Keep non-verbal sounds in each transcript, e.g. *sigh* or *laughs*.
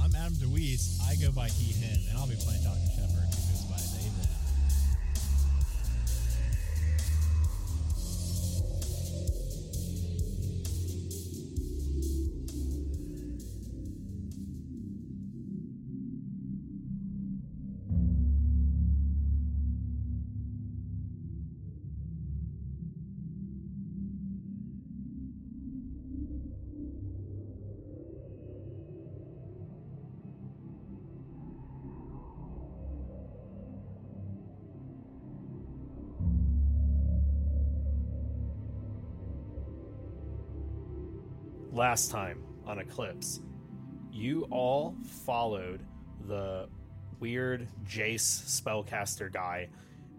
I'm Adam DeWeese. I go by he, him, and I'll be playing Dr. Shepard, last time on Eclipse, you all followed the weird Jace spellcaster guy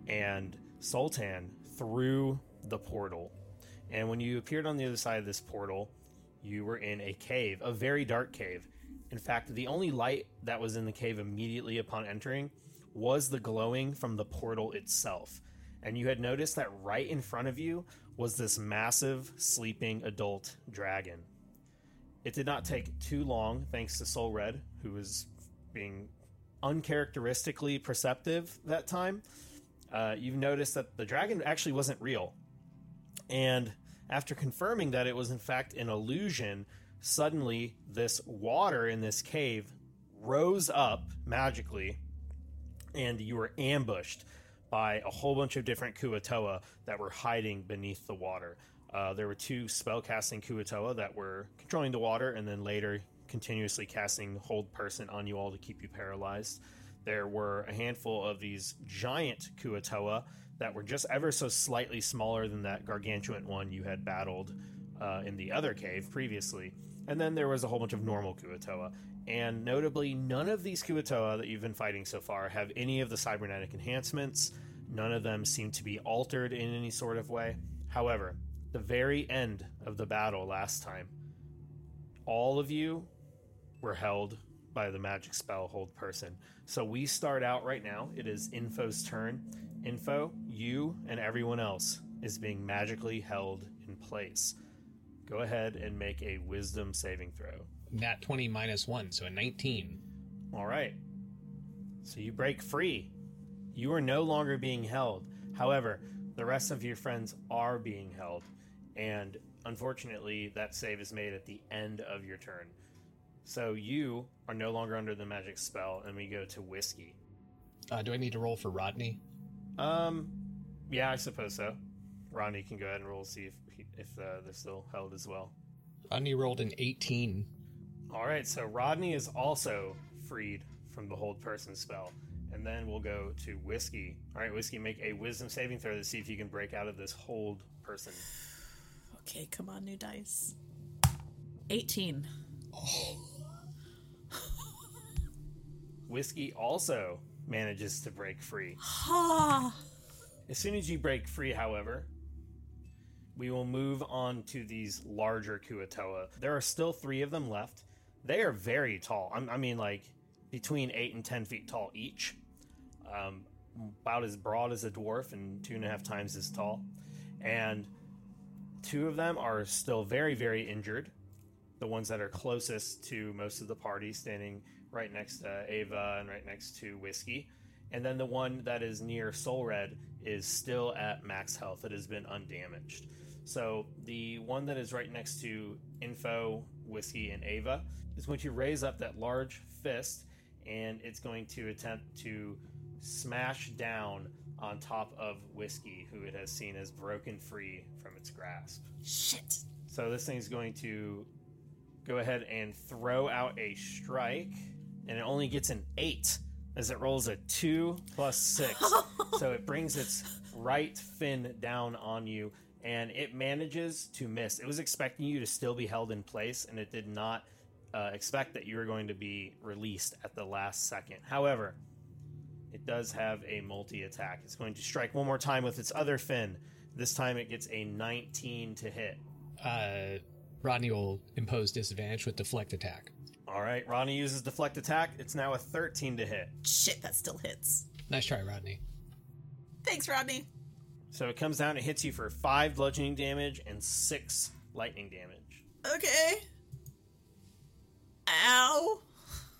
and Sultan through the portal. And when you appeared on the other side of this portal, you were in a cave, a very dark cave. In fact, the only light that was in the cave immediately upon entering was the glowing from the portal itself. And you had noticed that right in front of you was this massive sleeping adult dragon. It did not take too long, thanks to Soul Red, who was being uncharacteristically perceptive that time. Uh, you've noticed that the dragon actually wasn't real. And after confirming that it was in fact an illusion, suddenly this water in this cave rose up magically, and you were ambushed by a whole bunch of different Kuo-toa that were hiding beneath the water. Uh, there were two spellcasting Kuo-toa that were controlling the water, and then later continuously casting Hold Person on you all to keep you paralyzed. There were a handful of these giant Kuo-toa that were just ever so slightly smaller than that gargantuan one you had battled uh, in the other cave previously. And then there was a whole bunch of normal Kuo-toa. And notably, none of these Kuo-toa that you've been fighting so far have any of the cybernetic enhancements. None of them seem to be altered in any sort of way. However, the very end of the battle last time, all of you were held by the magic spell hold person. So we start out right now. It is Info's turn. Info, you and everyone else is being magically held in place. Go ahead and make a wisdom saving throw. Nat 20 minus 1, so a 19. All right. So you break free. You are no longer being held. However, the rest of your friends are being held. And unfortunately, that save is made at the end of your turn. So you are no longer under the magic spell, and we go to Whiskey. Uh, do I need to roll for Rodney? Um, yeah, I suppose so. Rodney can go ahead and roll see if he, if uh, they're still held as well. Rodney rolled an 18. All right, so Rodney is also freed from the hold person spell, and then we'll go to Whiskey. All right, Whiskey, make a Wisdom saving throw to see if you can break out of this hold person. Okay, come on, new dice. 18. *laughs* Whiskey also manages to break free. Ha! As soon as you break free, however, we will move on to these larger Kuo-toa. There are still three of them left. They are very tall. I'm- I mean, like between eight and ten feet tall each. Um, about as broad as a dwarf and two and a half times as tall. And two of them are still very, very injured. The ones that are closest to most of the party, standing right next to Ava and right next to Whiskey. And then the one that is near Soul Red is still at max health. It has been undamaged. So the one that is right next to Info, Whiskey, and Ava is going to raise up that large fist and it's going to attempt to smash down on top of Whiskey, who it has seen as broken free from its grasp. Shit. So this thing's going to go ahead and throw out a strike, and it only gets an eight as it rolls a two plus six. *laughs* so it brings its right fin down on you, and it manages to miss. It was expecting you to still be held in place, and it did not uh, expect that you were going to be released at the last second. However, it does have a multi attack. It's going to strike one more time with its other fin. This time it gets a 19 to hit. Uh, Rodney will impose disadvantage with deflect attack. All right, Ronnie uses deflect attack. It's now a 13 to hit. Shit, that still hits. Nice try, Rodney. Thanks, Rodney. So it comes down, it hits you for five bludgeoning damage and six lightning damage. Okay. Ow.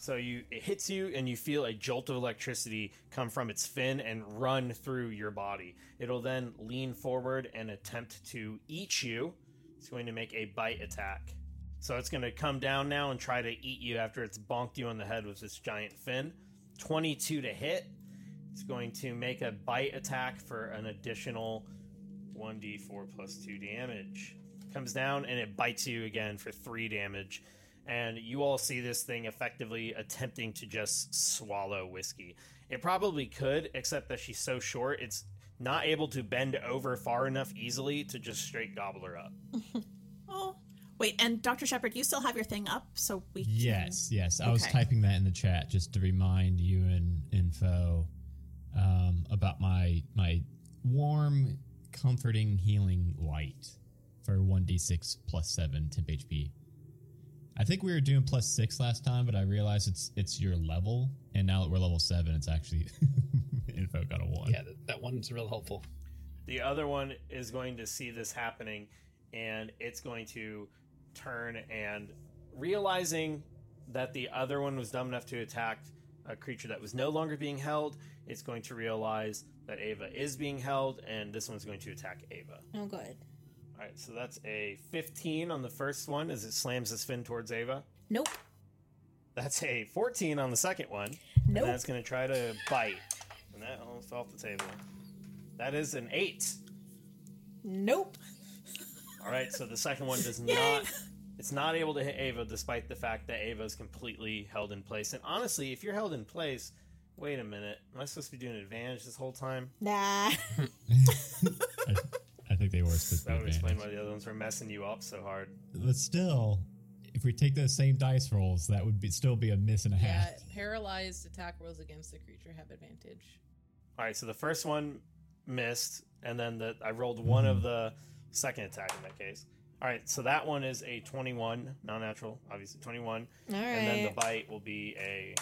So you it hits you and you feel a jolt of electricity come from its fin and run through your body. It'll then lean forward and attempt to eat you. It's going to make a bite attack. So it's going to come down now and try to eat you after it's bonked you on the head with this giant fin. 22 to hit. It's going to make a bite attack for an additional 1d4 plus 2 damage. Comes down and it bites you again for 3 damage. And you all see this thing effectively attempting to just swallow whiskey. It probably could, except that she's so short, it's not able to bend over far enough easily to just straight gobble her up. *laughs* Oh. Wait, and Dr. Shepard, you still have your thing up, so we can... Yes, yes. I was typing that in the chat just to remind you and info um, about my my warm, comforting, healing light for one d six plus seven temp HP. I think we were doing plus six last time, but I realized it's it's your level, and now that we're level seven, it's actually *laughs* info got a one. Yeah, that, that one's real helpful. The other one is going to see this happening and it's going to turn and realizing that the other one was dumb enough to attack a creature that was no longer being held, it's going to realize that Ava is being held and this one's going to attack Ava. Oh, good. All right, so that's a 15 on the first one as it slams its fin towards Ava. Nope. That's a 14 on the second one. Nope. And that's going to try to bite. And that almost off the table. That is an 8. Nope. All right, so the second one does *laughs* not. It's not able to hit Ava, despite the fact that Ava is completely held in place. And honestly, if you're held in place, wait a minute, am I supposed to be doing advantage this whole time? Nah. *laughs* *laughs* I, I think they were supposed to That be would explain advantage. why the other ones were messing you up so hard. But still, if we take those same dice rolls, that would be still be a miss and a half. Yeah, paralyzed attack rolls against the creature have advantage. All right, so the first one missed, and then the I rolled one of mm-hmm. the second attack in that case. All right, so that one is a 21, non natural, obviously 21. All And then the bite will be a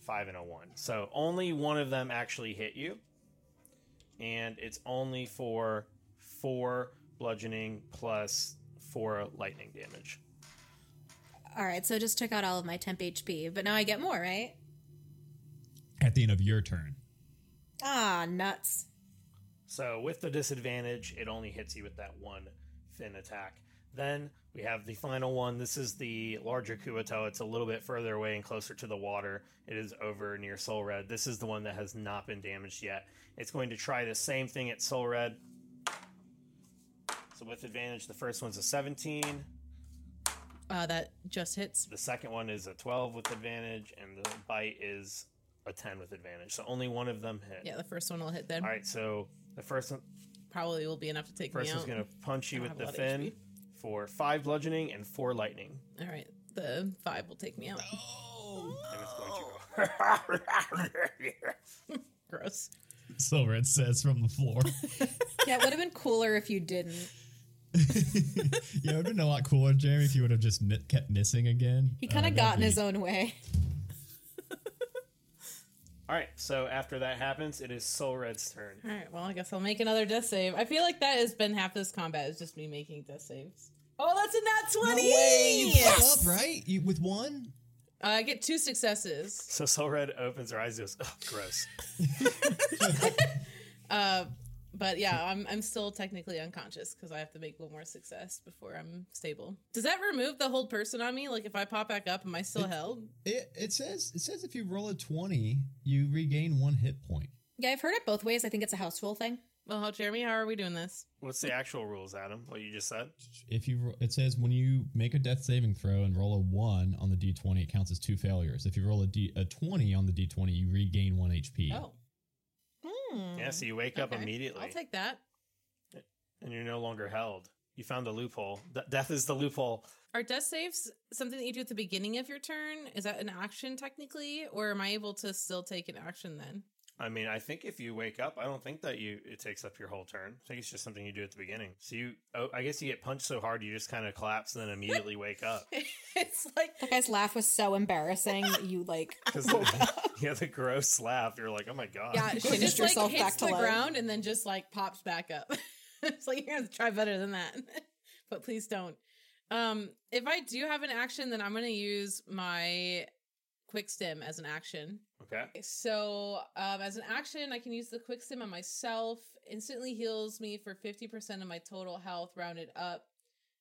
5 and a 1. So only one of them actually hit you. And it's only for 4 bludgeoning plus 4 lightning damage. All right, so it just took out all of my temp HP, but now I get more, right? At the end of your turn. Ah, nuts. So with the disadvantage, it only hits you with that one fin attack. Then we have the final one. This is the larger Kuato. It's a little bit further away and closer to the water. It is over near Soul Red. This is the one that has not been damaged yet. It's going to try the same thing at Soul Red. So with advantage, the first one's a 17. Uh, that just hits. The second one is a 12 with advantage, and the bite is a 10 with advantage. So only one of them hit. Yeah, the first one will hit then. All right, so the first one, Probably will be enough to take First me one's out. gonna punch you with the have a lot of fin for five bludgeoning and four lightning. All right, the five will take me out. And it's going to go. *laughs* Gross. Silver it says from the floor. *laughs* Yeah, it would have been cooler if you didn't. Yeah, it would have been a lot cooler, Jeremy, if you would have just mi- kept missing again. He kind Uh, of that'd got in be- his own way. *laughs* All right, so after that happens, it is Soul Red's turn. All right, well, I guess I'll make another death save. I feel like that has been half this combat is just me making death saves. Oh, that's a nat 20! You Yes! Up, right? You, with one? Uh, I get two successes. So Soul Red opens her eyes and goes, oh, gross. *laughs* *laughs* Uh, but yeah, I'm, I'm still technically unconscious because I have to make one more success before I'm stable. Does that remove the hold person on me? Like if I pop back up, am I still It- held? It, it says it says if you roll a 20, you regain one hit point. Yeah, I've heard it both ways. I think it's a house rule thing. Well, how, Jeremy, how are we doing this? What's the actual rules, Adam? What you just said? If you it says when you make a death saving throw and roll a 1 on the d20, it counts as two failures. If you roll a d a 20 on the d20, you regain 1 HP. Oh, Hmm. Yeah, so you wake up okay. immediately I'll take that. and you're no longer held. You found a loophole. Death is the loophole. Are death saves something that you do at the beginning of your turn? Is that an action technically, or am I able to still take an action then? I mean, I think if you wake up, I don't think that you it takes up your whole turn. I think it's just something you do at the beginning. So you, oh, I guess you get punched so hard you just kind of collapse and then immediately wake up *laughs* it's like That guy's laugh was so embarrassing. that You like *laughs* because *laughs* yeah, the gross laugh. You're like, oh my god. yeah, she Finished just like hits back to the life. ground and then just like pops back up. it's like you're gonna try better than that, but please don't. Um, if I do have an action, then I'm gonna use my quick stim as an action. Okay. So, um, as an action, I can use the quick stim on myself. Instantly heals me for 50% of my total health, rounded up,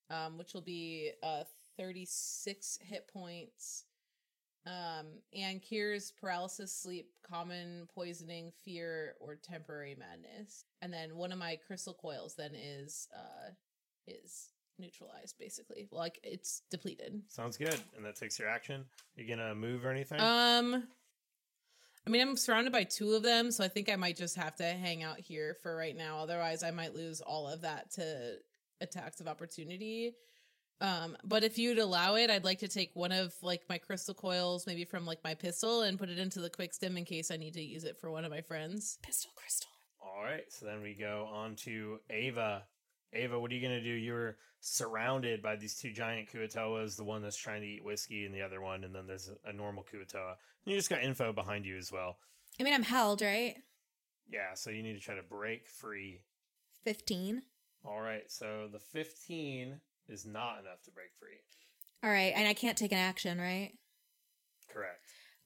um, which will be uh, 36 hit points. Um, and cures paralysis, sleep, common poisoning, fear, or temporary madness. And then one of my crystal coils then is uh, is neutralized, basically. Like it's depleted. Sounds good. And that takes your action. You gonna move or anything? Um, I mean, I'm surrounded by two of them, so I think I might just have to hang out here for right now. Otherwise, I might lose all of that to attacks of opportunity. Um, but if you'd allow it, I'd like to take one of like my crystal coils, maybe from like my pistol, and put it into the quick stim in case I need to use it for one of my friends. pistol crystal. All right. So then we go on to Ava. Ava, what are you gonna do? You're surrounded by these two giant Kuo-toas, the one that's trying to eat whiskey and the other one, and then there's a, normal Kuo-toa. And you just got info behind you as well. I mean, I'm held, right? Yeah, so you need to try to break free. 15. All right, so the 15 is not enough to break free. All right. And I can't take an action, right? Correct.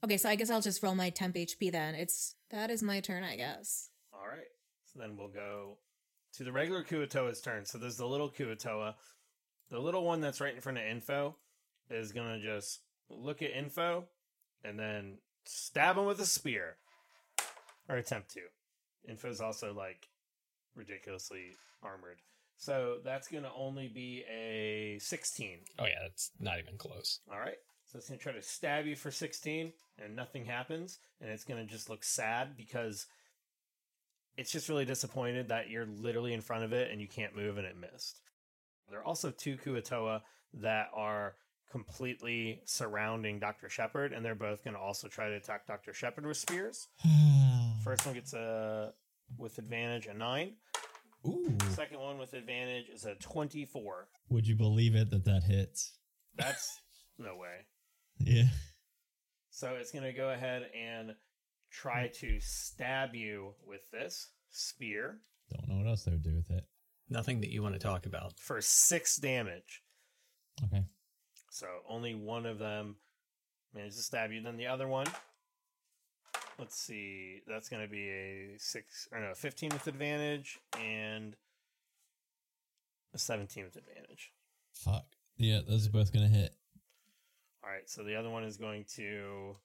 Okay, so I guess I'll just roll my temp HP then. It's that is my turn, I guess. All right, so then we'll go to the regular Kuo-toa's turn. So there's the little Kuo-toa. The little one that's right in front of info is going to just look at info and then stab him with a spear or attempt to. Info's also like ridiculously armored. So that's going to only be a 16. Oh yeah, that's not even close. All right. So it's going to try to stab you for 16 and nothing happens. And it's going to just look sad because it's just really disappointed that you're literally in front of it and you can't move and it missed. There are also two Kuo-toa that are completely surrounding Dr. Shepard, and they're both going to also try to attack Dr. Shepard with spears. Hmm. First one gets a with advantage a nine. Ooh. Second one with advantage is a 24. Would you believe it that that hits? That's no way. *laughs* Yeah. So it's going to go ahead and try to stab you with this spear Don't know what else they would do with it. Nothing that you want to talk about. for six damage. Okay. So only one of them manages to stab you. Then the other one, let's see, that's going to be a six or no, 15 with advantage and a 17 with advantage. Fuck. Yeah, those are both gonna hit. All right, so the other one is going to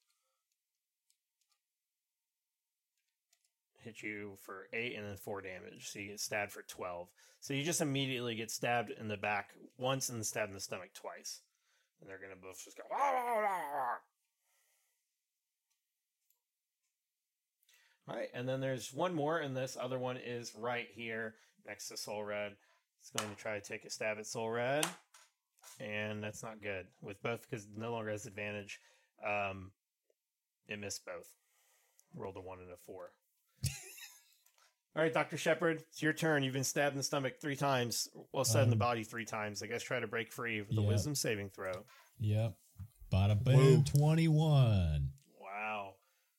hit you for eight and then four damage. So you get stabbed for 12. So you just immediately get stabbed in the back once and stabbed in the stomach twice. And they're going to both just go. "Wah, wah, wah, wah." All right, and then there's one more, and this other one is right here next to Soul Red. It's going to try to take a stab at Soul Red, and that's not good with both because no longer has advantage. Um, it missed both. Rolled a one and a four. All right, Doctor Shepard, it's your turn. You've been stabbed in the stomach three times. Well, stabbed in the Um, body three times. I guess try to break free with the yeah. Wisdom saving throw. Yep. Bada boom. Twenty one. Wow.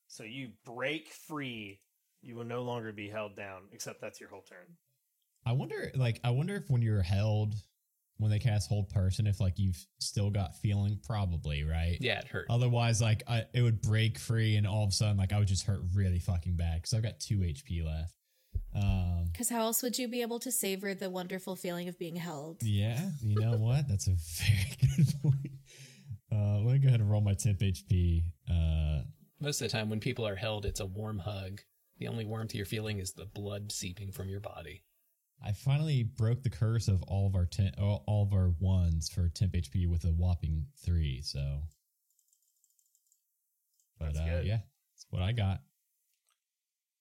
So you break free. You will no longer be held down, except that's your whole turn. I wonder, like, I wonder if when you're held, when they cast hold person, if like you've still got feeling, probably right. Yeah, it hurt. Otherwise, like, I, it would break free, and all of a sudden, like, I would just hurt really fucking bad because I've got two HP left. Um, Because how else would you be able to savor the wonderful feeling of being held? yeah, you know what? That's a very *laughs* good point. Uh, let me go ahead and roll my temp HP. Uh, Most of the time, when people are held, it's a warm hug. The only warmth you're feeling is the blood seeping from your body. I finally broke the curse of all of our ten, all all of our ones for temp HP with a whopping three. So, but That's uh, yeah, that's what I got.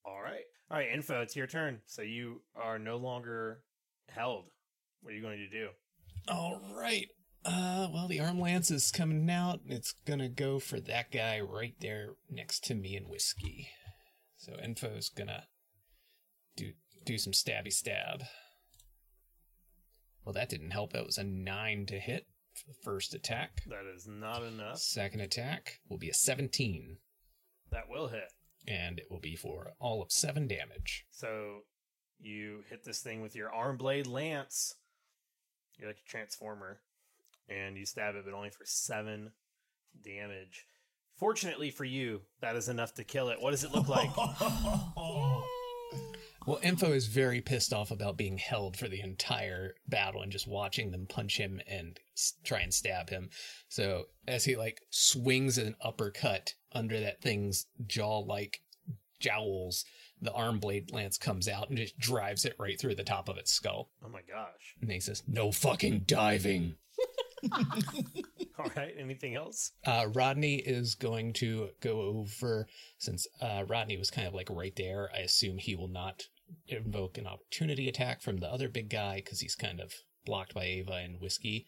All right. All right, Info, it's your turn. So you are no longer held. What are you going to do? All right. Uh, well, the arm lance is coming out. and It's gonna go for that guy right there next to me and whiskey. So info's gonna do do some stabby stab. Well, that didn't help. That was a nine to hit for the first attack. That is not enough. Second attack will be a seventeen, That will hit. And it will be for all of seven damage. So you hit this thing with your arm blade lance. You're like a transformer. And you stab it, but only for seven damage. Fortunately for you, that is enough to kill it. What does it look like? *laughs* Well, Info is very pissed off about being held for the entire battle and just watching them punch him and s- try and stab him. So as he like swings an uppercut under that thing's jaw-like jowls, the arm blade lance comes out and just drives it right through the top of its skull. oh my gosh. And he says, "No fucking diving." *laughs* All right. Anything else? Uh, Rodney is going to go over since uh, Rodney was kind of like right there. I assume he will not invoke an opportunity attack from the other big guy because he's kind of blocked by Ava and Whiskey.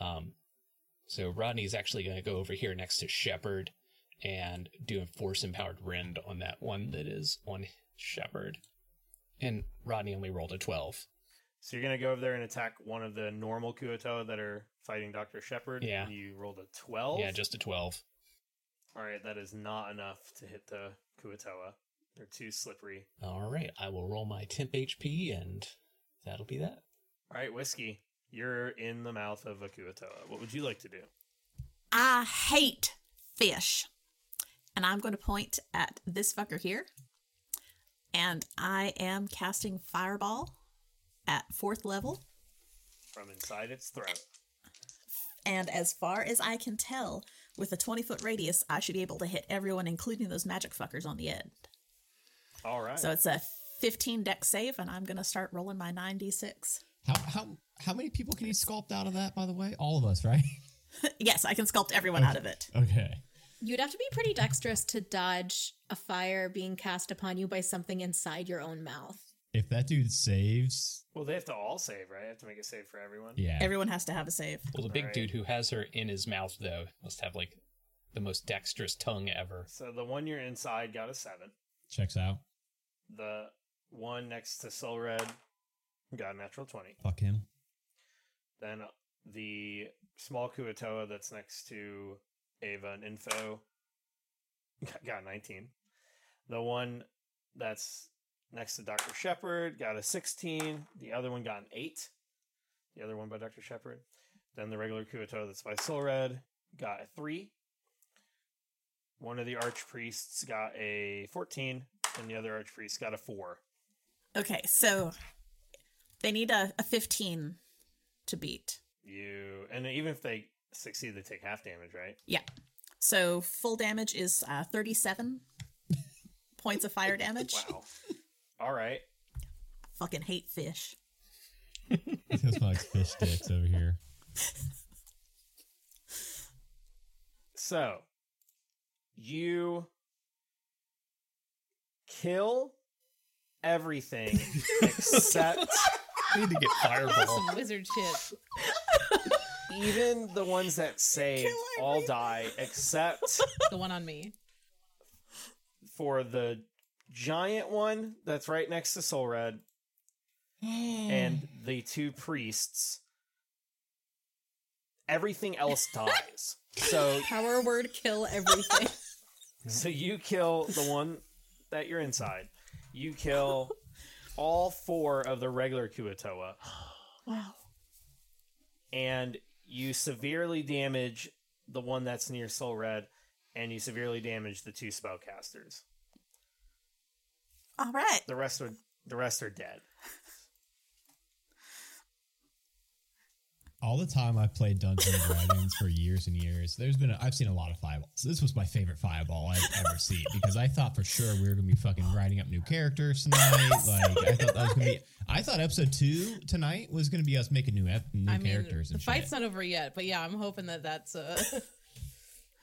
Um, so Rodney's actually going to go over here next to Shepard and do a force empowered rend on that one that is on Shepard. And Rodney only rolled a 12. So you're going to go over there and attack one of the normal Kuo-toa that are fighting Dr. Shepard. Yeah. And you rolled a 12. Yeah, just a 12. All right. That is not enough to hit the Kuo-toa. They're too slippery. All right, I will roll my temp HP and that'll be that. All right, Whiskey. You're in the mouth of a Kuo-toa. What would you like to do? I hate fish. And I'm going to point at this fucker here. And I am casting Fireball at fourth level. From inside its throat. And as far as I can tell, with a 20 foot radius, I should be able to hit everyone, including those magic fuckers on the end. All right. So it's a 15 Dex save, and I'm going to start rolling my 9d6. How how how many people can you sculpt out of that? By the way, all of us, right? *laughs* *laughs* yes, I can sculpt everyone out of it. Okay. You'd have to be pretty dexterous to dodge a fire being cast upon you by something inside your own mouth. If that dude saves, well, they have to all save, right? They have to make a save for everyone. yeah. Everyone has to have a save. Well, the big Right. dude who has her in his mouth, though, must have like the most dexterous tongue ever. So the one you're inside got a seven. Checks out. The one next to Soul Red got a natural 20. Fuck him. Then the small Kuo-toa that's next to Ava and Info *laughs* got- got a 19. The one that's next to Dr. Shepard got a 16. The other one got an 8. The other one by Dr. Shepard. Then the regular Kuo-toa that's by Soul Red got a 3. One of the archpriests got a 14, and the other archpriest got a 4. Okay, so they need a, a 15 to beat. You and even if they succeed, to take half damage, right? Yeah. So full damage is uh, 37 points of fire damage. Wow. All right. Fucking hate fish. That's my fish sticks over here. So you kill everything *laughs* except I need to get fireball. Some wizard shit. Even the ones that saved all die except *laughs* The one on me. for the giant one that's right next to Soul Red and the two priests. Everything else *laughs* dies. So Power word kill everything. *laughs* So you kill the one that you're inside. You kill all four of the regular Kuo-toa. Wow. and you severely damage the one that's near Soul Red, and you severely damage the two spellcasters. All right. The rest are the rest are dead. All the time I've played Dungeons and Dragons for years and years, there's been a, I've seen a lot of fireballs. This was my favorite fireball I've ever seen because I thought for sure we were gonna be fucking writing up new characters tonight. *laughs* Like I thought that was gonna be. I thought episode two tonight was gonna be us making new ep- new I mean, characters the and fight's shit. not over yet, but yeah, I'm hoping that that's uh, *laughs*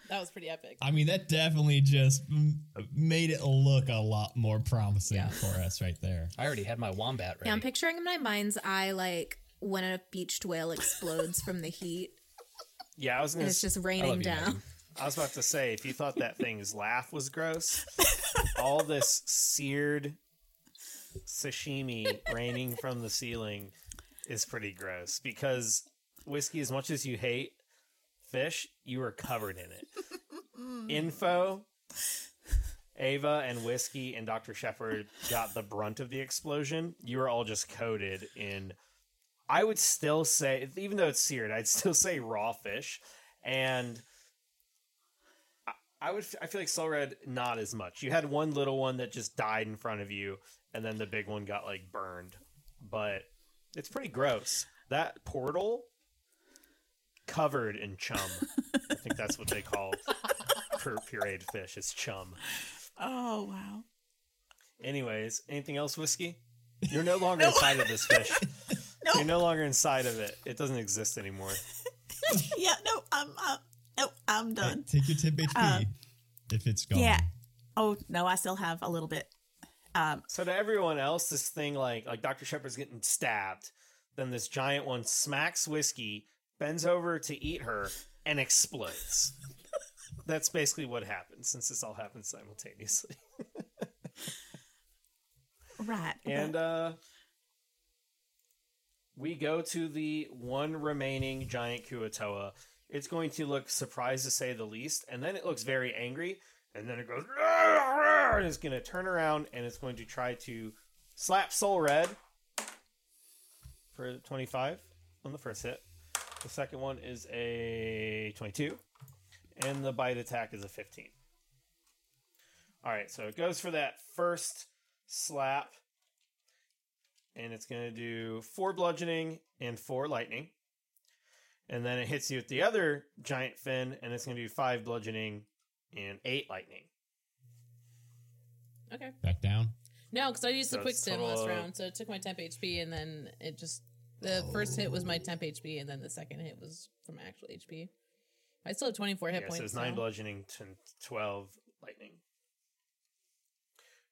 that was pretty epic. I mean, that definitely just m- made it look a lot more promising Yeah. for us right there. I already had my wombat ready. Yeah, I'm picturing in my mind's eye like when a beached whale explodes from the heat Yeah, I was gonna. it's just raining you, down. I was about to say, if you thought that thing's laugh was gross, all this seared sashimi raining from the ceiling is pretty gross. Because whiskey, as much as you hate fish, you are covered in it. Info. Ava and Whiskey and Dr. Shepard got the brunt of the explosion. You were all just coated in I would still say, even though it's seared, I'd still say raw fish. And I, I would, I feel like Soul Red, not as much. You had one little one that just died in front of you, and then the big one got like burned. But it's pretty gross. That portal covered in chum. I think that's what they call pur- pureed fish. It's chum. Oh wow. Anyways, anything else, whiskey? You're no longer *laughs* inside of this fish. *laughs* You're no longer inside of it. It doesn't exist anymore. *laughs* yeah, no, I'm uh, no, I'm Hey, done. take your tip HP Uh, if it's gone. Yeah. Oh no, I still have a little bit. Um, So to everyone else, this thing like like Dr. Shepard's getting stabbed. Then this giant one smacks whiskey, bends over to eat her, and explodes. That's basically what happens since this all happens simultaneously. *laughs* right. And uh we go to the one remaining giant Kuo-toa. It's going to look surprised to say the least, and then it looks very angry, and then it goes and it's going to turn around and it's going to try to slap Soul Red for 25 on the first hit. The second one is a 22, and the bite attack is a 15. All right, so it goes for that first slap and it's going to do four bludgeoning and four lightning. And then it hits you with the other giant fin, and it's going to do five bludgeoning and eight lightning. Okay. Back down. No, because I used So the quick it's stim last uh, round, so it took my temp HP, and then it just the first hit was my temp HP, and then the second hit was from actual HP. I still have twenty four hit Yeah, points. so it's nine now. bludgeoning to 12 lightning.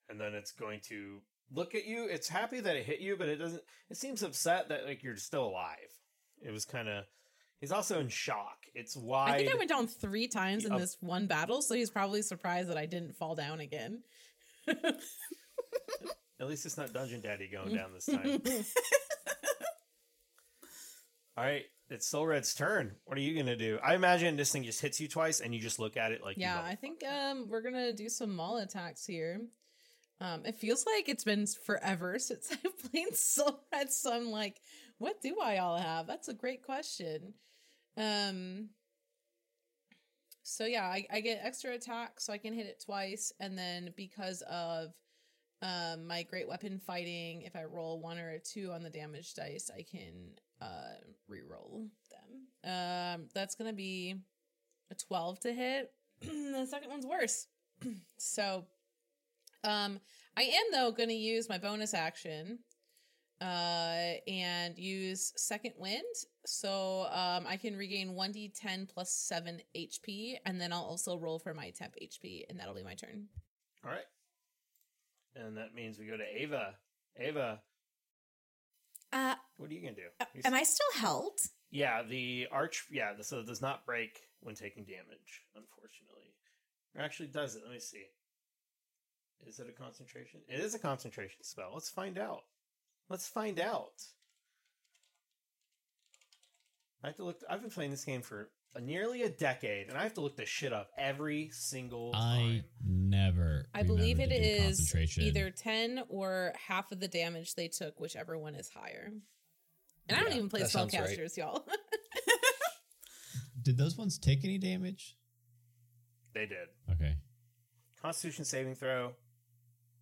And then it's going to look at you. It's happy that it hit you, but it doesn't. It seems upset that like you're still alive. It was kind of. He's also in shock. It's why I think I went down three times in this one battle, so he's probably surprised that I didn't fall down again. *laughs* At least it's not Dungeon Daddy going down this time. *laughs* All right, it's Soul Red's turn. What are you gonna do? I imagine this thing just hits you twice, and you just look at it like, you yeah. I think um we're gonna do some maul attacks here. Um, it feels like it's been forever *laughs* since I've played Soul Red, so I'm like, what do I all have? That's a great question. Um, so yeah, I, I get extra attack, so I can hit it twice, and then because of um my great weapon fighting, if I roll one or a two on the damage dice, I can uh re-roll them. Um, that's gonna be a 12 to hit. *clears throat* the second one's worse. *clears throat* so um I am though going to use my bonus action uh and use second wind so um I can regain 1d10 plus 7 HP and then I'll also roll for my temp HP and that'll be my turn. All right, and that means we go to Ava. Ava, Uh, what are you gonna do? You am I still held? Yeah, the arch. Yeah, so it does not break when taking damage. Unfortunately, or actually does it? Let me see. Is it a concentration? It is a concentration spell. Let's find out. Let's find out. I have to look. I've been playing this game for nearly a decade, and I have to look this shit up every single time. I never. I believe it remember to do is concentration. either 10 or half of the damage they took, whichever one is higher. And I don't even play that sounds right. spellcasters, y'all. *laughs* Did those ones take any damage? They did. Okay. Constitution saving throw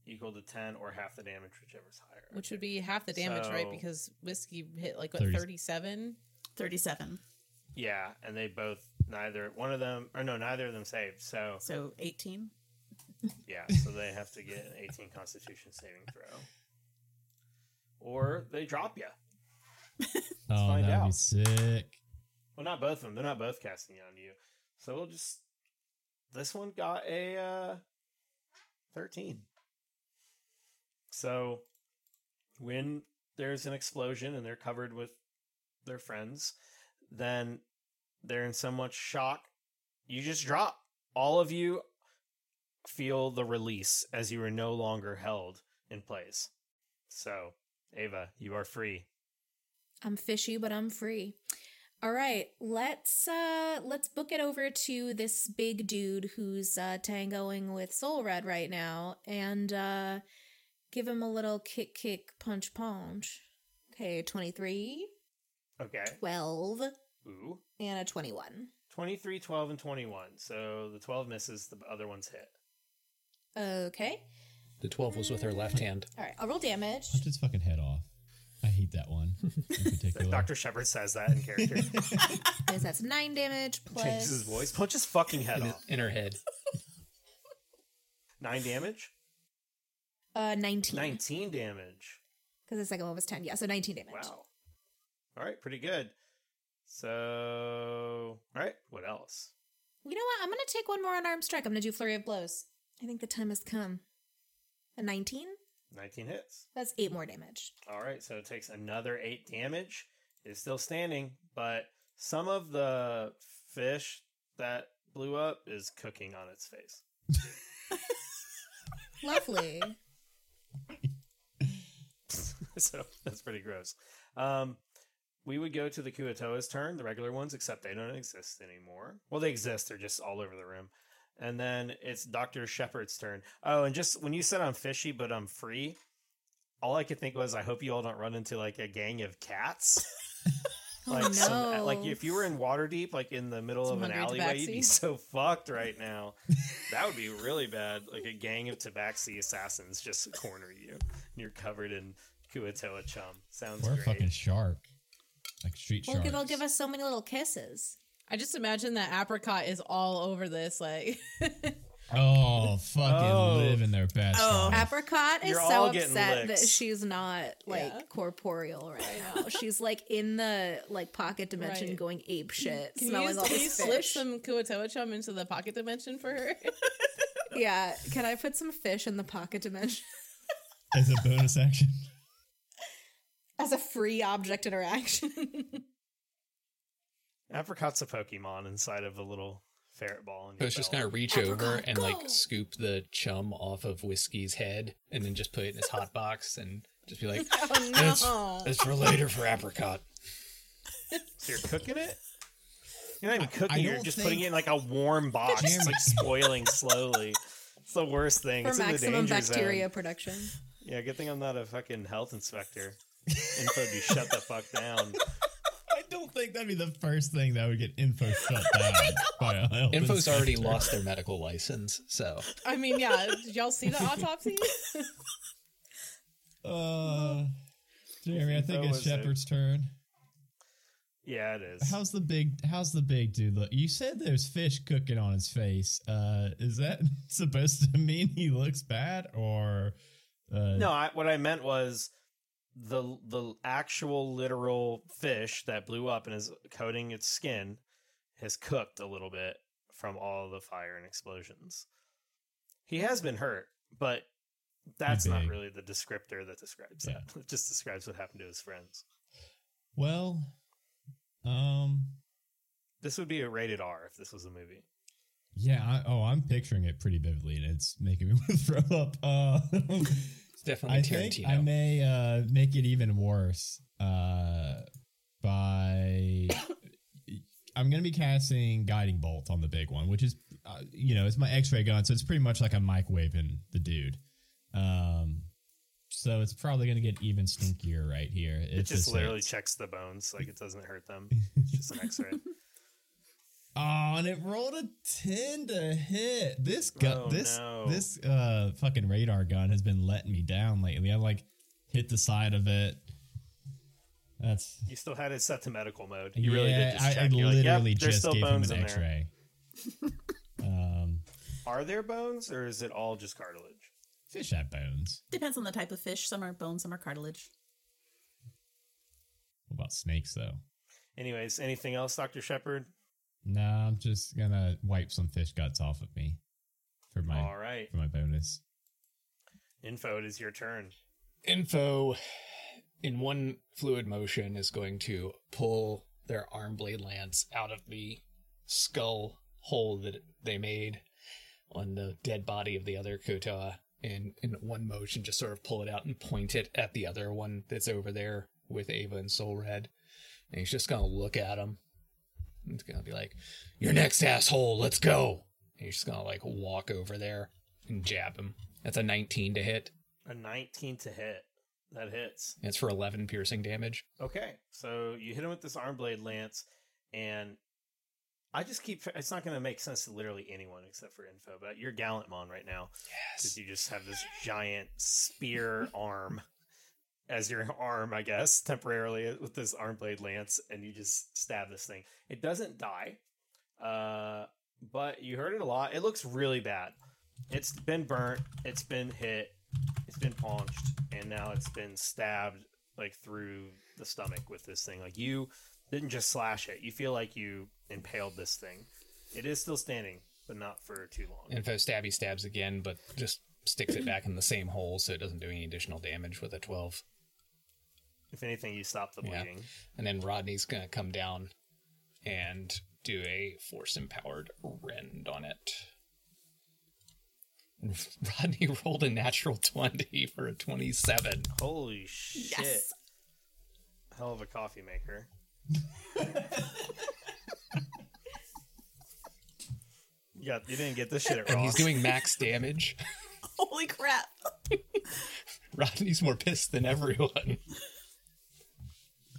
equal to ten or half the damage, whichever's higher. Which would be half the damage, right? Because whiskey hit like what 30. 37. Thirty-seven. Yeah, and they both neither one of them or no neither of them saved. So So eighteen. *laughs* yeah, so they have to get an 18 Constitution saving throw, or they drop you. *laughs* oh, find that'd be sick. Well, not both of them. They're not both casting it on you. So we'll just. This one got a uh, 13. So when there's an explosion and they're covered with their friends, then they're in so much shock, you just drop. All of you feel the release as you are no longer held in place. So, Ava, you are free. I'm fishy, but I'm free. All right, let's uh let's book it over to this big dude who's uh tangoing with Soul Red right now and uh give him a little kick kick punch punch. Okay, 23, Okay. 12, Ooh. and a 21. 23, 12, and 21. So the 12 misses, the other one's hit. Okay. The 12 was with her left hand. All right, I'll roll damage. Punch his fucking head off. I hate that one *laughs* in particular. Dr. Shepard says that in character. *laughs* Yes, that's 9 damage plus. Changes his voice. Punch his fucking head In, off. in her head. Nine damage? Uh 19. 19 damage. Because the second one was 10. Yeah, so 19 damage. Wow. All right, pretty good. So, all right, what else? You know what? I'm going to take one more unarmed strike. I'm going to do Flurry of Blows. I think the time has come. A 19? 19 hits. That's 8 more damage. All right, so it takes another eight damage. It's still standing, but some of the fish that blew up is cooking on its face. *laughs* Lovely. *laughs* so that's pretty gross. Um, we would go to the Kuo-toa's turn, the regular ones, except they don't exist anymore. Well, they exist; they're just all over the room. And then it's Doctor Shepard's turn. Oh, and just when you said I'm fishy, but I'm free, all I could think was, I hope you all don't run into like a gang of cats. *laughs* Oh, uh, like no. like if you were in Waterdeep, like in the middle Some of an hungry alleyway, you'd be so *laughs* fucked right now. that would be really bad. Like a gang of Tabaxi assassins just corner you, and you're covered in Kuo-toa chum. Sounds Or a great. fucking shark. Like street Well, sharks. they'll give us so many little kisses. I just imagine that apricot is all over this. Like, *laughs* Oh, fucking Oh. living their best Oh. life. Apricot is You're so upset that she's not like Yeah. corporeal right now. she's like in the like pocket dimension Right. going ape shit, can you, smelling use, all can you this slip fish. some Kuo-toa chum into the pocket dimension for her? *laughs* Yeah, can I put some fish in the pocket dimension *laughs* As a bonus action. as a free object interaction? *laughs* Apricot's a Pokemon inside of a little ferret ball. In I your was just gonna reach over and go! like scoop the chum off of Whiskey's head and then just put it in his hot box and just be like, *laughs* oh It's, no! it's for later for apricot. So you're cooking it? You're not even I cooking. You're just think- putting it in like a warm box. It's like *laughs* spoiling slowly. It's the worst thing. For it's in the maximum danger bacteria zone. production. Yeah, good thing I'm not a fucking health inspector. Info be shut the fuck down. *laughs* I don't think that'd be the first thing that would get info shut *laughs* down by a health Info's already lost their medical license, so I mean, yeah. Did y'all see the autopsy? *laughs* Uh, Jeremy, I think it's was it. Shepard's turn. Yeah, it is. How's the big? How's the big dude look? You said there's fish cooking on his face. Uh, is that *laughs* supposed to mean he looks bad, or uh, No, I, what I meant was the the actual literal fish that blew up and is coating its skin has cooked a little bit from all the fire and explosions. He has been hurt, but that's not really the descriptor that describes Yeah. that. *laughs* It just describes what happened to his friends. Well, um, This would be a rated R if this was a movie. yeah. I, oh, I'm picturing it pretty vividly, and it's making me *laughs* want to throw up. Uh, *laughs* definitely I think Tarantino. I may uh, make it even worse uh, by. *coughs* I'm going to be casting Guiding Bolt on the big one, which is, uh, you know, it's my X-ray gun, so it's pretty much like I'm microwaving the dude. Um, so it's probably going to get even stinkier right here. It It's just literally hits. checks the bones, like it doesn't hurt them. *laughs* It's just an X-ray. Oh, and it rolled a ten to hit. This gun, Oh, this no. this uh fucking radar gun has been letting me down lately. I like hit the side of it. That's You still had it set to medical mode. You really did just I, check. I You're like, literally yep, just gave him an. X-ray. *laughs* um, Are there bones or is it all just cartilage? fish have bones. Depends on the type of fish. Some are bone, some are cartilage. What about snakes though? Anyways, anything else, Doctor Shepard? Nah, I'm just gonna wipe some fish guts off of me for my All right, for my bonus. info. It is your turn. Info in one fluid motion is going to pull their arm blade lance out of the skull hole that they made on the dead body of the other Kuo-toa and in one motion just sort of pull it out and point it at the other one that's over there with Ava and Soul Red. And he's just gonna look at him. He's gonna be like, Your next asshole, let's go. And he's just gonna like walk over there and jab him. That's a 19 to hit. A 19 to hit. That hits. It's for 11 piercing damage. Okay, so you hit him with this arm blade lance, and I just keep. It's not going to make sense to literally anyone except for info, but you're Gallantmon right now. Because you just have this giant spear *laughs* arm as your *laughs* arm, I guess, temporarily with this arm blade lance, and you just stab this thing. It doesn't die, uh, but you hurt it a lot. It looks really bad. It's been burnt. It's been hit. It's been paunched, and now it's been stabbed like through the stomach with this thing. Like you didn't just slash it. You feel like you impaled this thing. It is still standing, but not for too long. And Info stabby stabs again, but just sticks it back in the same hole so it doesn't do any additional damage with a 12. If anything, you stop the Yeah. bleeding. And then Rodney's gonna come down and do a force empowered rend on it. *laughs* Rodney rolled a natural 20 for a 27. Holy shit! Yes. Hell of a coffee maker. you got you didn't get this shit at And he's doing max damage. *laughs* Holy crap. *laughs* Rodney's more pissed than everyone.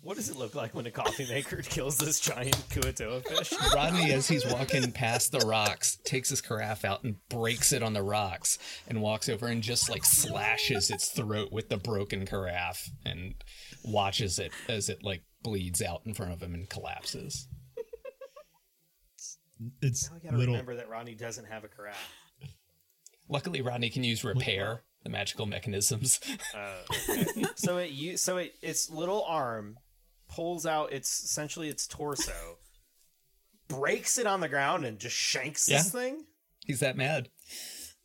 What does it look like when a coffee maker *laughs* kills this giant Kuo-toa fish? *laughs* Rodney, as he's walking past the rocks, takes his carafe out and breaks it on the rocks and walks over and just like slashes its throat with the broken carafe and watches it as it like bleeds out in front of him and collapses. It's Now I gotta little. remember that Rodney doesn't have a carafe. Luckily, Rodney can use repair, the magical mechanisms. Uh, okay. so it you so it its little arm pulls out its essentially its torso, breaks it on the ground, and just shanks this thing. He's that mad.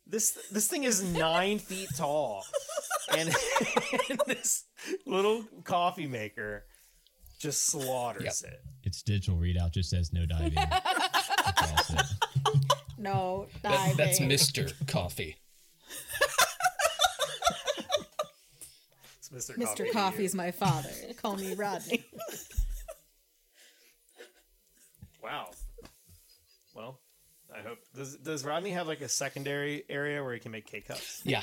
This this thing is nine *laughs* feet tall, and, and this little coffee maker just slaughters it. Its digital readout just says no diving. *laughs* That's all it said. No, That- that's. Mr. Coffee. *laughs* It's Mr. Mr. Coffee. to Coffee's my father. *laughs* Call me Rodney. Wow. Well, I hope does does Rodney have like a secondary area where he can make K cups? Yeah.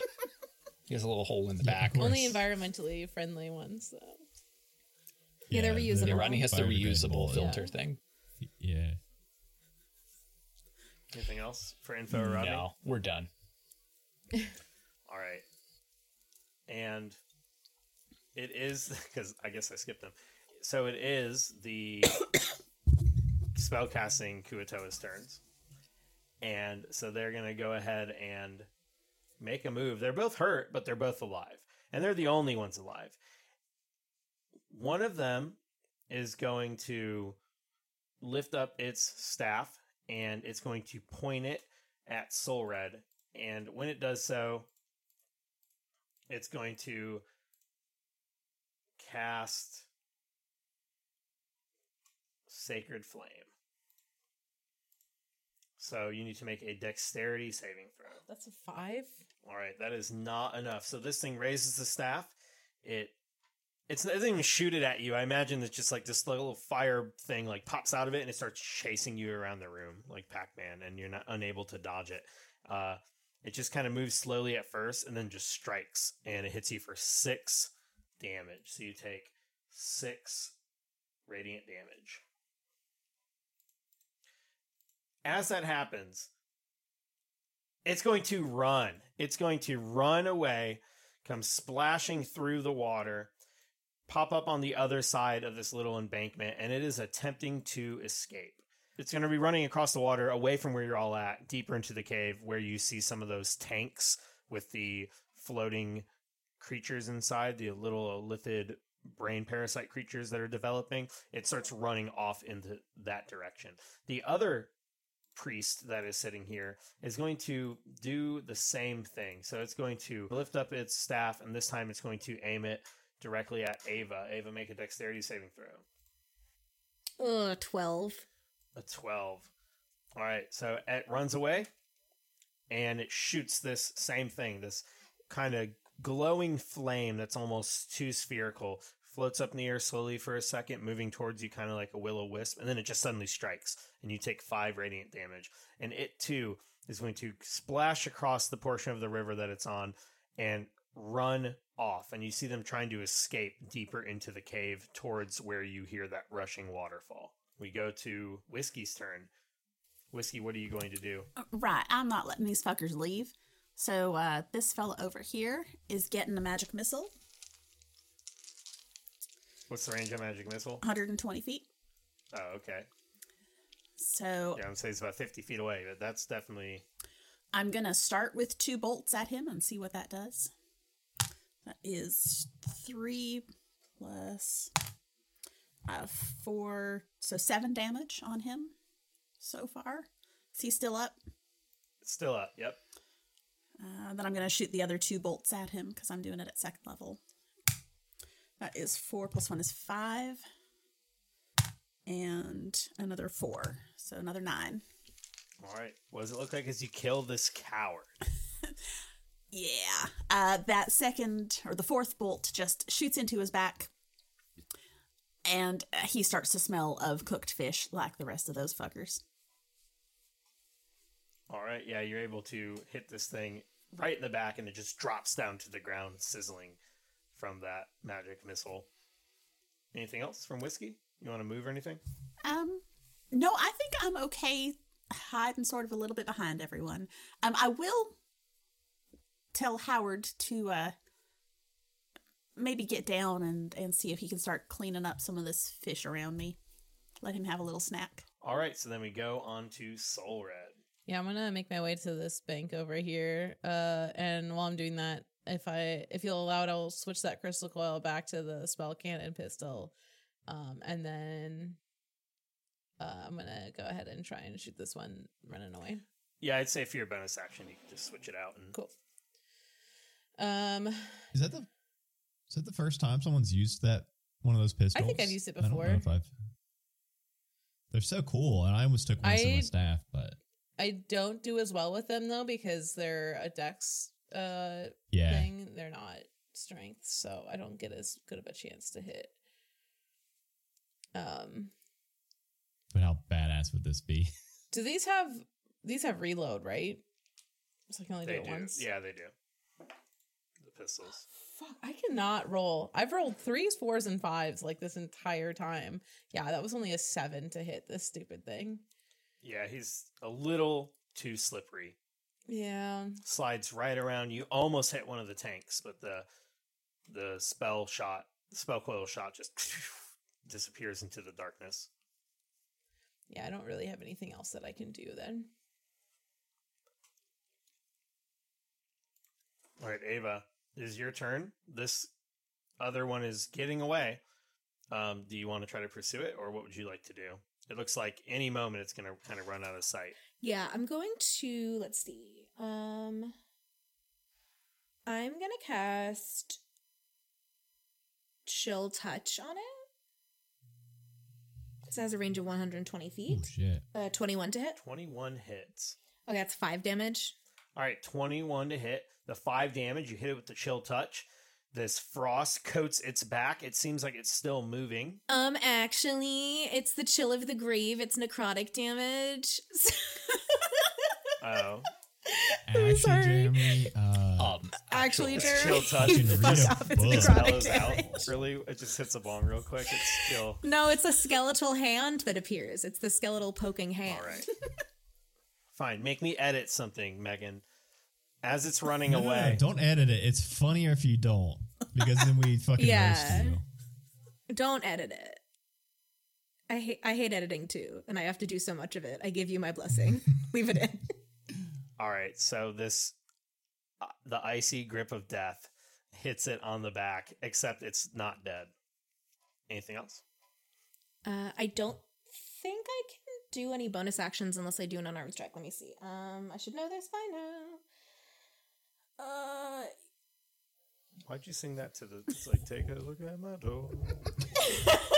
He has a little hole in the back. of Only environmentally friendly ones, though. Yeah, they're reusable. Yeah, Rodney has the reusable biodegradable, filter thing. Yeah. Anything else for info, Rodney? No, we're done. All right. And it is *laughs* because I guess I skipped them. So it is the *coughs* spellcasting Kuo-toa's turns. And so they're to go ahead and make a move. They're both hurt, but they're both alive. And they're the only ones alive. One of them is going to lift up its staff and it's going to point it at Soul Red. And when it does so, it's going to cast Sacred Flame. So you need to make a dexterity saving throw. That's a five. All right, that is not enough. So this thing raises the staff. It it's it doesn't even shoot it at you. I imagine it's just like this little fire thing like pops out of it and it starts chasing you around the room like Pac-Man, and you're not unable to dodge it. Uh, it just kind of moves slowly at first and then just strikes, and it hits you for six damage. So you take six radiant damage. As that happens, it's going to run. It's going to run away, come splashing through the water, pop up on the other side of this little embankment, and it is attempting to escape. It's going to be running across the water away from where you're all at, deeper into the cave, where you see some of those tanks with the floating creatures inside, the little illithid brain parasite creatures that are developing. It starts running off into that direction. The other priest that is sitting here is going to do the same thing. So it's going to lift up its staff, and this time it's going to aim it directly at Ava. Ava, make a dexterity saving throw. Ugh, 12. A 12. All right, so it runs away and it shoots this same thing, this kind of glowing flame that's almost too spherical, floats up in the air slowly for a second, moving towards you kind of like a will o wisp, and then it just suddenly strikes and you take five radiant damage. And it too is going to splash across the portion of the river that it's on and run off. And you see them trying to escape deeper into the cave towards where you hear that rushing waterfall. We go to Whiskey's turn. Whiskey, what are you going to do? Uh, right, I'm not letting these fuckers leave. So uh, this fella over here is getting a magic missile, What's the range of magic missile? 120 feet. Oh, okay. So Yeah, I'm saying it's about 50 feet away, but that's definitely. I'm gonna start with two bolts at him and see what that does. That is three plus uh, four, so seven damage on him so far. Is he still up? Still up. Yep. Uh, then I'm gonna shoot the other two bolts at him because I'm doing it at second level. That is four plus one is five, and another four, so another nine. All right. What does it look like as you kill this coward? *laughs* Yeah. Uh, that second or the fourth bolt just shoots into his back, and uh, he starts to smell of cooked fish like the rest of those fuckers. All right. Yeah, you're able to hit this thing right in the back, and it just drops down to the ground, sizzling from that magic missile. Anything else from Whiskey? You want to move or anything? Um, no, I think I'm okay hiding sort of a little bit behind everyone. Um, I will tell Howard to uh maybe get down and and see if he can start cleaning up some of this fish around me. Let him have a little snack. All right. So then we go on to Soul Red. Yeah, I'm gonna make my way to this bank over here. Uh, and while I'm doing that, if I if you'll allow it, I'll switch that crystal coil back to the spell cannon pistol. Um, and then uh, I'm gonna go ahead and try and shoot this one running away. Yeah, I'd say for your bonus action, you can just switch it out. And Cool. Um, Is that the is that the first time someone's used that one of those pistols? I think I've used it I don't know before. if I've. They're so cool, and I almost took one on I- my staff, but I don't do as well with them though because they're a dex uh yeah, thing. They're not strength, so I don't get as good of a chance to hit. Um, but how badass would this be? *laughs* do these have these have reload, right? So I can only do it do. once. Yeah, they do. The pistols. Fuck, I cannot roll. I've rolled threes, fours, and fives like this entire time. Yeah, that was only a seven to hit this stupid thing. Yeah, he's a little too slippery. Yeah. Slides right around you. Almost hit one of the tanks, but the the spell shot, the spell coil shot, just *laughs* disappears into the darkness. Yeah, I don't really have anything else that I can do then. All right, Ava, it is your turn. This other one is getting away. Um, do you want to try to pursue it, or what would you like to do? It looks like any moment it's going to kind of run out of sight. Yeah, I'm going to let's see. Um I'm going to cast chill touch on it. This has a range of 120 feet. oh feet. shit! Uh 21 to hit. 21 hits. Okay, that's 5 damage. All right, 21 to hit. The 5 damage, you hit it with the chill touch. This frost coats its back. It seems like it's still moving. Um actually, it's the chill of the grave. It's necrotic damage. *laughs* Oh. Actually, sorry. Jeremy, uh, Um, actually, It's Jeremy, chill touch. *laughs* you Fucking fucked read a. It's book. necrotic out. Really? It just hits a bong real quick. It's still. No, it's a skeletal hand that appears. It's the skeletal poking hand. All right. Fine. Make me edit something, Megan. As it's running no, no, no, away. don't edit it. It's funnier if you don't, because then we fucking *laughs* Yeah. roast you. Don't edit it. I hate I hate editing too, and I have to do so much of it. I give you my blessing. *laughs* Leave it in. All right. So this, uh, the icy grip of death hits it on the back, except it's not dead. Anything else? Uh, I don't think I can do any bonus actions unless I do an unarmed strike. Let me see. Um, I should know this by now. Uh, Why'd you sing that to the? It's like take a look at my door. *laughs*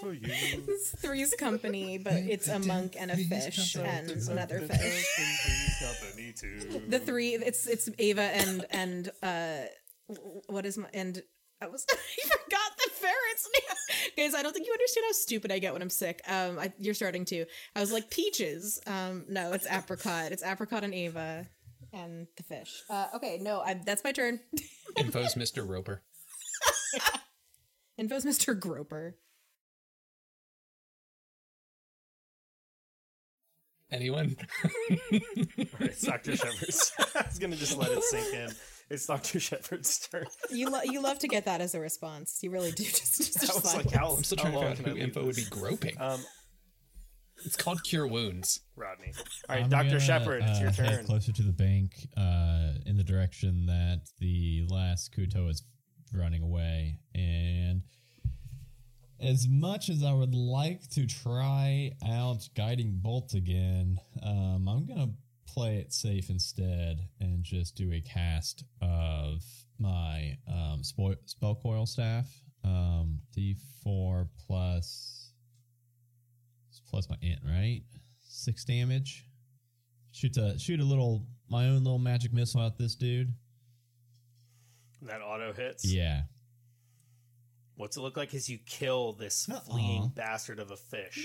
for you. It's Three's Company, but it's a monk and a fish and another fish. The three, it's it's Ava and and uh, what is my and I was *laughs* I forgot the ferret's name. Guys, I don't think you understand how stupid I get when I'm sick. Um, I, you're starting to. I was like peaches. Um, no, it's apricot. It's apricot and Ava and the fish. Uh, okay, no, I, that's my turn. *laughs* Info's Mr. Roper. Info's Mr. Groper. Anyone? It's Dr. Shepard's. *laughs* *laughs* I was gonna just let it sink in. It's Dr. Shepard's turn. You lo- you love to get that as a response. You really do. Just, just, I just was like, how, I'm still trying to long figure out who leave Info would be groping. Um, It's called Cure Wounds. Rodney. All right, I'm Dr. gonna, Shepard, it's your uh, head turn. closer to the bank, uh, in the direction that the last Kuo-toa is running away. And as much as I would like to try out Guiding Bolt again, um, I'm gonna play it safe instead and just do a cast of my um, spo- spell coil staff. Um, D4 plus plus my int, right? Six damage. Shoot a shoot a little my own little magic missile at this dude. That auto hits. Yeah. What's it look like as you kill this Uh-uh. fleeing bastard of a fish?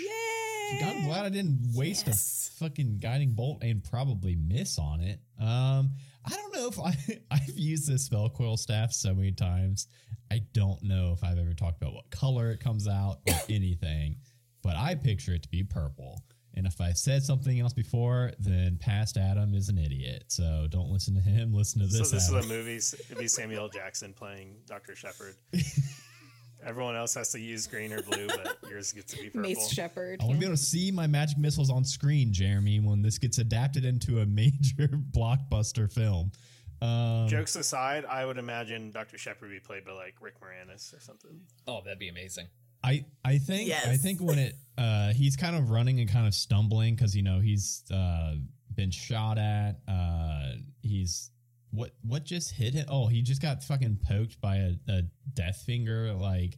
I'm glad I didn't waste Yes. a fucking guiding bolt and probably miss on it. Um, I don't know if I *laughs* I've used this spell coil staff so many times. I don't know if I've ever talked about what color it comes out or *coughs* anything, but I picture it to be purple. And if I said something else before, then past Adam is an idiot. So don't listen to him. Listen to this. So this. this Adam. is a movie. It'd be Samuel Jackson playing Dr. Shepard. *laughs* Everyone else has to use green or blue, but yours gets to be purple. Mace Shepard. I want to be able to see my magic missiles on screen, Jeremy, when this gets adapted into a *laughs* major blockbuster film. Um, Jokes aside, I would imagine Dr. Shepard would be played by like Rick Moranis or something. Oh, that'd be amazing. I I think I think when it uh he's kind of running and kind of stumbling because you know he's uh been shot at. Uh, he's what what just hit him? Oh, he just got fucking poked by a, a death finger. Like,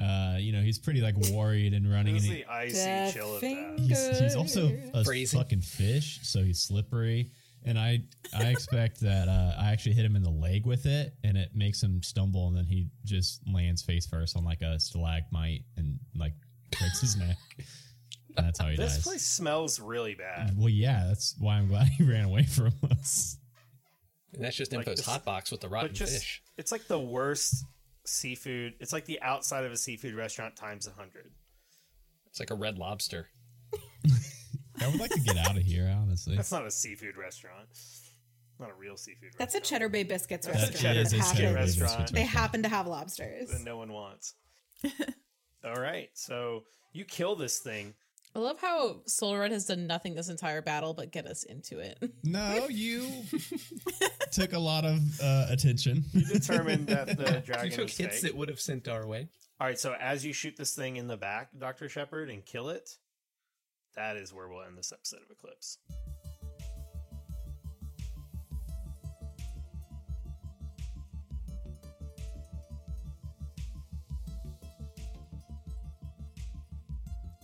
uh, you know, he's pretty like worried and running. was And the icy Death chill of that. he's he's also a Phrasing. fucking fish, so he's slippery. And I I expect that uh, I actually hit him in the leg with it, and it makes him stumble, and then he just lands face first on like a stalagmite and like breaks his neck. And that's how he This dies. This place smells really bad. Well, yeah, that's why I'm glad he *laughs* ran away from us. And that's just Like Info's this- hot box with the rotten But just fish. it's like the worst seafood. It's like the outside of a seafood restaurant times a hundred. It's like a red lobster. *laughs* I would like to get out of here, honestly. That's not a seafood restaurant. Not a real seafood That's a. Cheddar Bay Biscuits That's a restaurant. Cheddar that Bay happens- Biscuit restaurant. They happen to have lobsters. that no one wants. *laughs* All right, so you kill this thing. I love how Soul Red has done nothing this entire battle but get us into it. No, *laughs* you *laughs* took a lot of uh, attention. You determined that the You dragon took is hits fake. that would have sent our way. All right, so as you shoot this thing in the back, Doctor Shepard, and kill it, that is where we'll end this episode of Eclipse.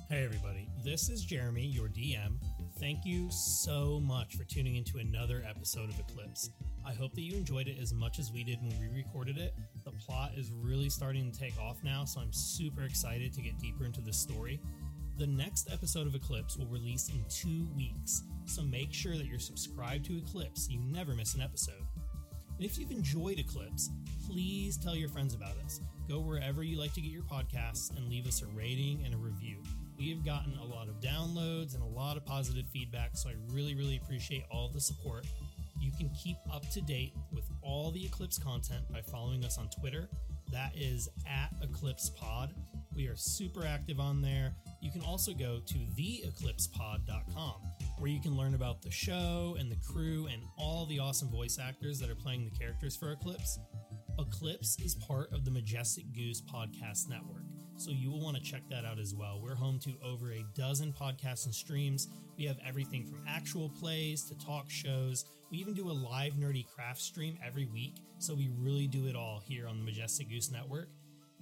Hey, everybody. This is Jeremy, your DM. Thank you so much for tuning into another episode of Eclipse. I hope that you enjoyed it as much as we did when we recorded it. The plot is really starting to take off now, so I'm super excited to get deeper into this story. The next episode of Eclipse will release in two weeks, so make sure that you're subscribed to Eclipse so you never miss an episode. And if you've enjoyed Eclipse, please tell your friends about us. Go wherever you like to get your podcasts and leave us a rating and a review. We have gotten a lot of downloads and a lot of positive feedback, so I really, really appreciate all the support. You can keep up to date with all the Eclipse content by following us on Twitter. That is at Eclipse Pod. We are super active on there. You can also go to theeclipsepod.com where you can learn about the show and the crew and all the awesome voice actors that are playing the characters for Eclipse. Eclipse is part of the Majestic Goose Podcast Network, so you will want to check that out as well. We're home to over a dozen podcasts and streams. We have everything from actual plays to talk shows. We even do a live nerdy craft stream every week, so we really do it all here on the Majestic Goose Network.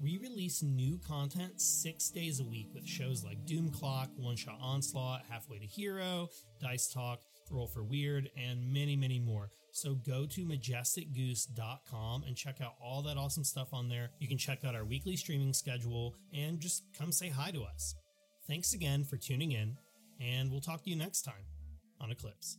We release new content six days a week with shows like Doom Clock, One Shot Onslaught, Halfway to Hero, Dice Talk, Roll for Weird, and many, many more. So go to majesticgoose.com and check out all that awesome stuff on there. You can check out our weekly streaming schedule and just come say hi to us. Thanks again for tuning in, and we'll talk to you next time on Eclipse.